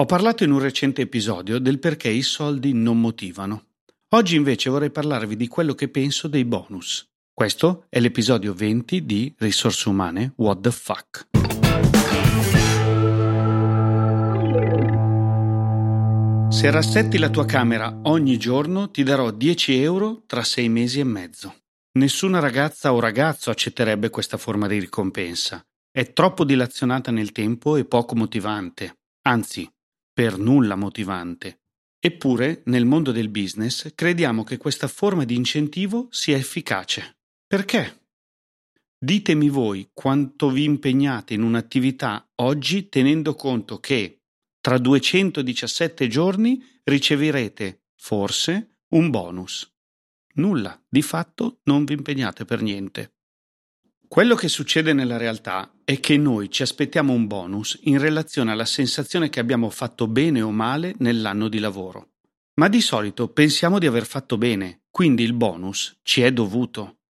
Ho parlato in un recente episodio del perché i soldi non motivano. Oggi invece vorrei parlarvi di quello che penso dei bonus. Questo è l'episodio 20 di Risorse umane What the fuck. Se rassetti la tua camera ogni giorno ti darò 10 euro tra 6 mesi e mezzo. Nessuna ragazza o ragazzo accetterebbe questa forma di ricompensa. È troppo dilazionata nel tempo e poco motivante. Anzi, per nulla motivante. Eppure, nel mondo del business, crediamo che questa forma di incentivo sia efficace. Perché? Ditemi voi quanto vi impegnate in un'attività oggi tenendo conto che tra 217 giorni riceverete, forse, un bonus. Nulla, di fatto non vi impegnate per niente. Quello che succede nella realtà è che noi ci aspettiamo un bonus in relazione alla sensazione che abbiamo fatto bene o male nell'anno di lavoro. Ma di solito pensiamo di aver fatto bene, quindi il bonus ci è dovuto.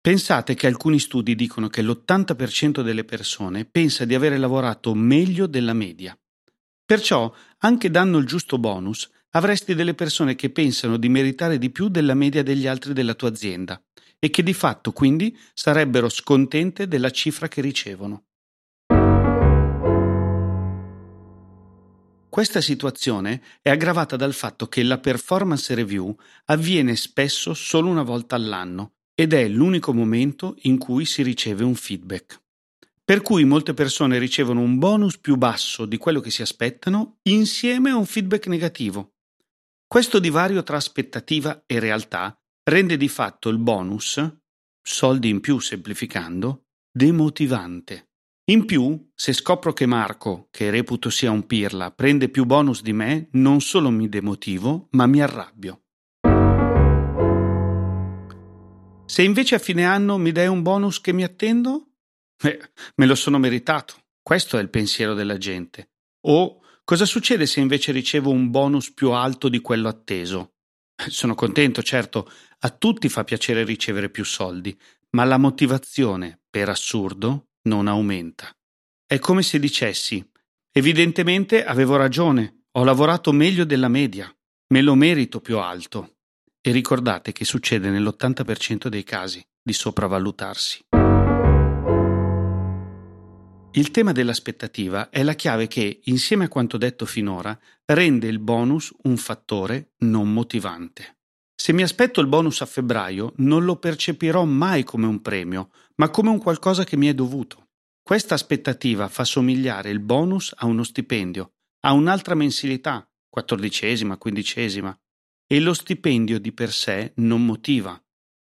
Pensate che alcuni studi dicono che l'80% delle persone pensa di avere lavorato meglio della media. Perciò, anche dando il giusto bonus, avresti delle persone che pensano di meritare di più della media degli altri della tua azienda e che di fatto quindi sarebbero scontente della cifra che ricevono. Questa situazione è aggravata dal fatto che la performance review avviene spesso solo una volta all'anno ed è l'unico momento in cui si riceve un feedback. Per cui molte persone ricevono un bonus più basso di quello che si aspettano insieme a un feedback negativo. Questo divario tra aspettativa e realtà rende di fatto il bonus, soldi in più semplificando, demotivante. In più, se scopro che Marco, che reputo sia un pirla, prende più bonus di me, non solo mi demotivo, ma mi arrabbio. Se invece a fine anno mi dai un bonus che mi attendo, eh, me lo sono meritato. Questo è il pensiero della gente. O cosa succede se invece ricevo un bonus più alto di quello atteso? Sono contento, certo, a tutti fa piacere ricevere più soldi, ma la motivazione, per assurdo, non aumenta. È come se dicessi evidentemente avevo ragione, ho lavorato meglio della media, me lo merito più alto. E ricordate che succede nell'80% dei casi di sopravvalutarsi. Il tema dell'aspettativa è la chiave che, insieme a quanto detto finora, rende il bonus un fattore non motivante. Se mi aspetto il bonus a febbraio, non lo percepirò mai come un premio, ma come un qualcosa che mi è dovuto. Questa aspettativa fa somigliare il bonus a uno stipendio, a un'altra mensilità, quattordicesima, quindicesima, e lo stipendio di per sé non motiva,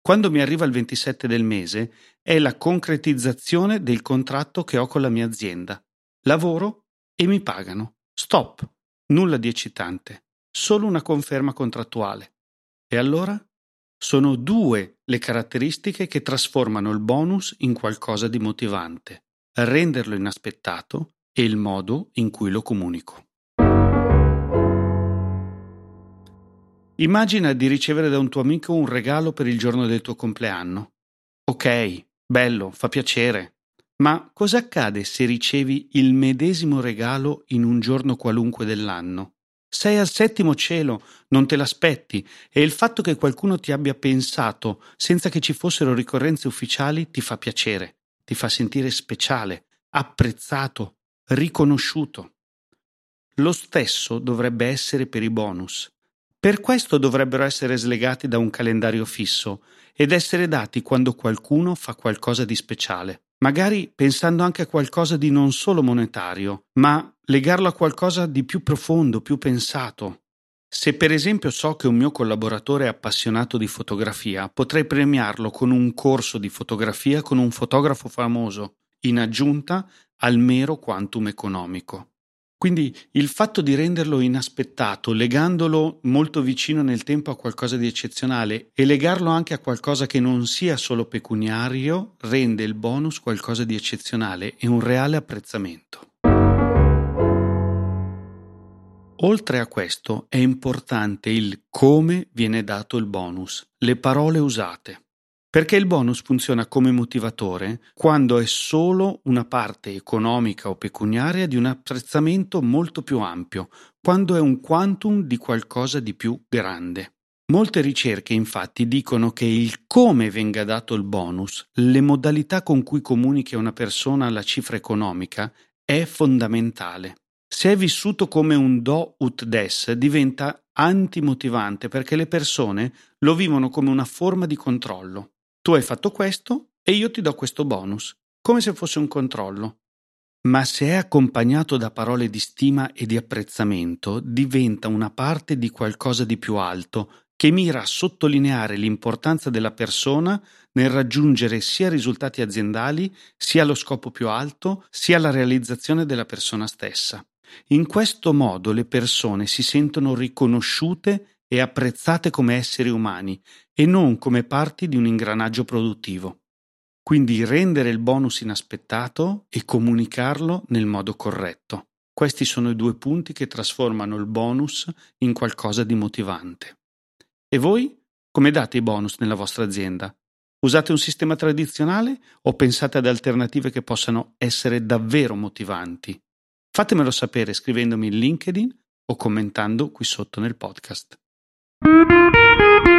quando mi arriva il 27 del mese è la concretizzazione del contratto che ho con la mia azienda. Lavoro e mi pagano. Stop. Nulla di eccitante. Solo una conferma contrattuale. E allora? Sono due le caratteristiche che trasformano il bonus in qualcosa di motivante. Renderlo inaspettato e il modo in cui lo comunico. Immagina di ricevere da un tuo amico un regalo per il giorno del tuo compleanno. Ok, bello, fa piacere. Ma cosa accade se ricevi il medesimo regalo in un giorno qualunque dell'anno? Sei al settimo cielo, non te l'aspetti e il fatto che qualcuno ti abbia pensato senza che ci fossero ricorrenze ufficiali ti fa piacere, ti fa sentire speciale, apprezzato, riconosciuto. Lo stesso dovrebbe essere per i bonus. Per questo dovrebbero essere slegati da un calendario fisso ed essere dati quando qualcuno fa qualcosa di speciale, magari pensando anche a qualcosa di non solo monetario, ma legarlo a qualcosa di più profondo, più pensato. Se per esempio so che un mio collaboratore è appassionato di fotografia, potrei premiarlo con un corso di fotografia con un fotografo famoso, in aggiunta al mero quantum economico. Quindi il fatto di renderlo inaspettato, legandolo molto vicino nel tempo a qualcosa di eccezionale e legarlo anche a qualcosa che non sia solo pecuniario, rende il bonus qualcosa di eccezionale e un reale apprezzamento. Oltre a questo è importante il come viene dato il bonus, le parole usate. Perché il bonus funziona come motivatore quando è solo una parte economica o pecuniaria di un apprezzamento molto più ampio, quando è un quantum di qualcosa di più grande. Molte ricerche infatti dicono che il come venga dato il bonus, le modalità con cui comunichi a una persona la cifra economica, è fondamentale. Se è vissuto come un do ut des, diventa antimotivante perché le persone lo vivono come una forma di controllo. Tu hai fatto questo e io ti do questo bonus, come se fosse un controllo. Ma se è accompagnato da parole di stima e di apprezzamento, diventa una parte di qualcosa di più alto, che mira a sottolineare l'importanza della persona nel raggiungere sia risultati aziendali, sia lo scopo più alto, sia la realizzazione della persona stessa. In questo modo le persone si sentono riconosciute e apprezzate come esseri umani e non come parti di un ingranaggio produttivo. Quindi rendere il bonus inaspettato e comunicarlo nel modo corretto. Questi sono i due punti che trasformano il bonus in qualcosa di motivante. E voi? Come date i bonus nella vostra azienda? Usate un sistema tradizionale o pensate ad alternative che possano essere davvero motivanti? Fatemelo sapere scrivendomi in LinkedIn o commentando qui sotto nel podcast. Thank you.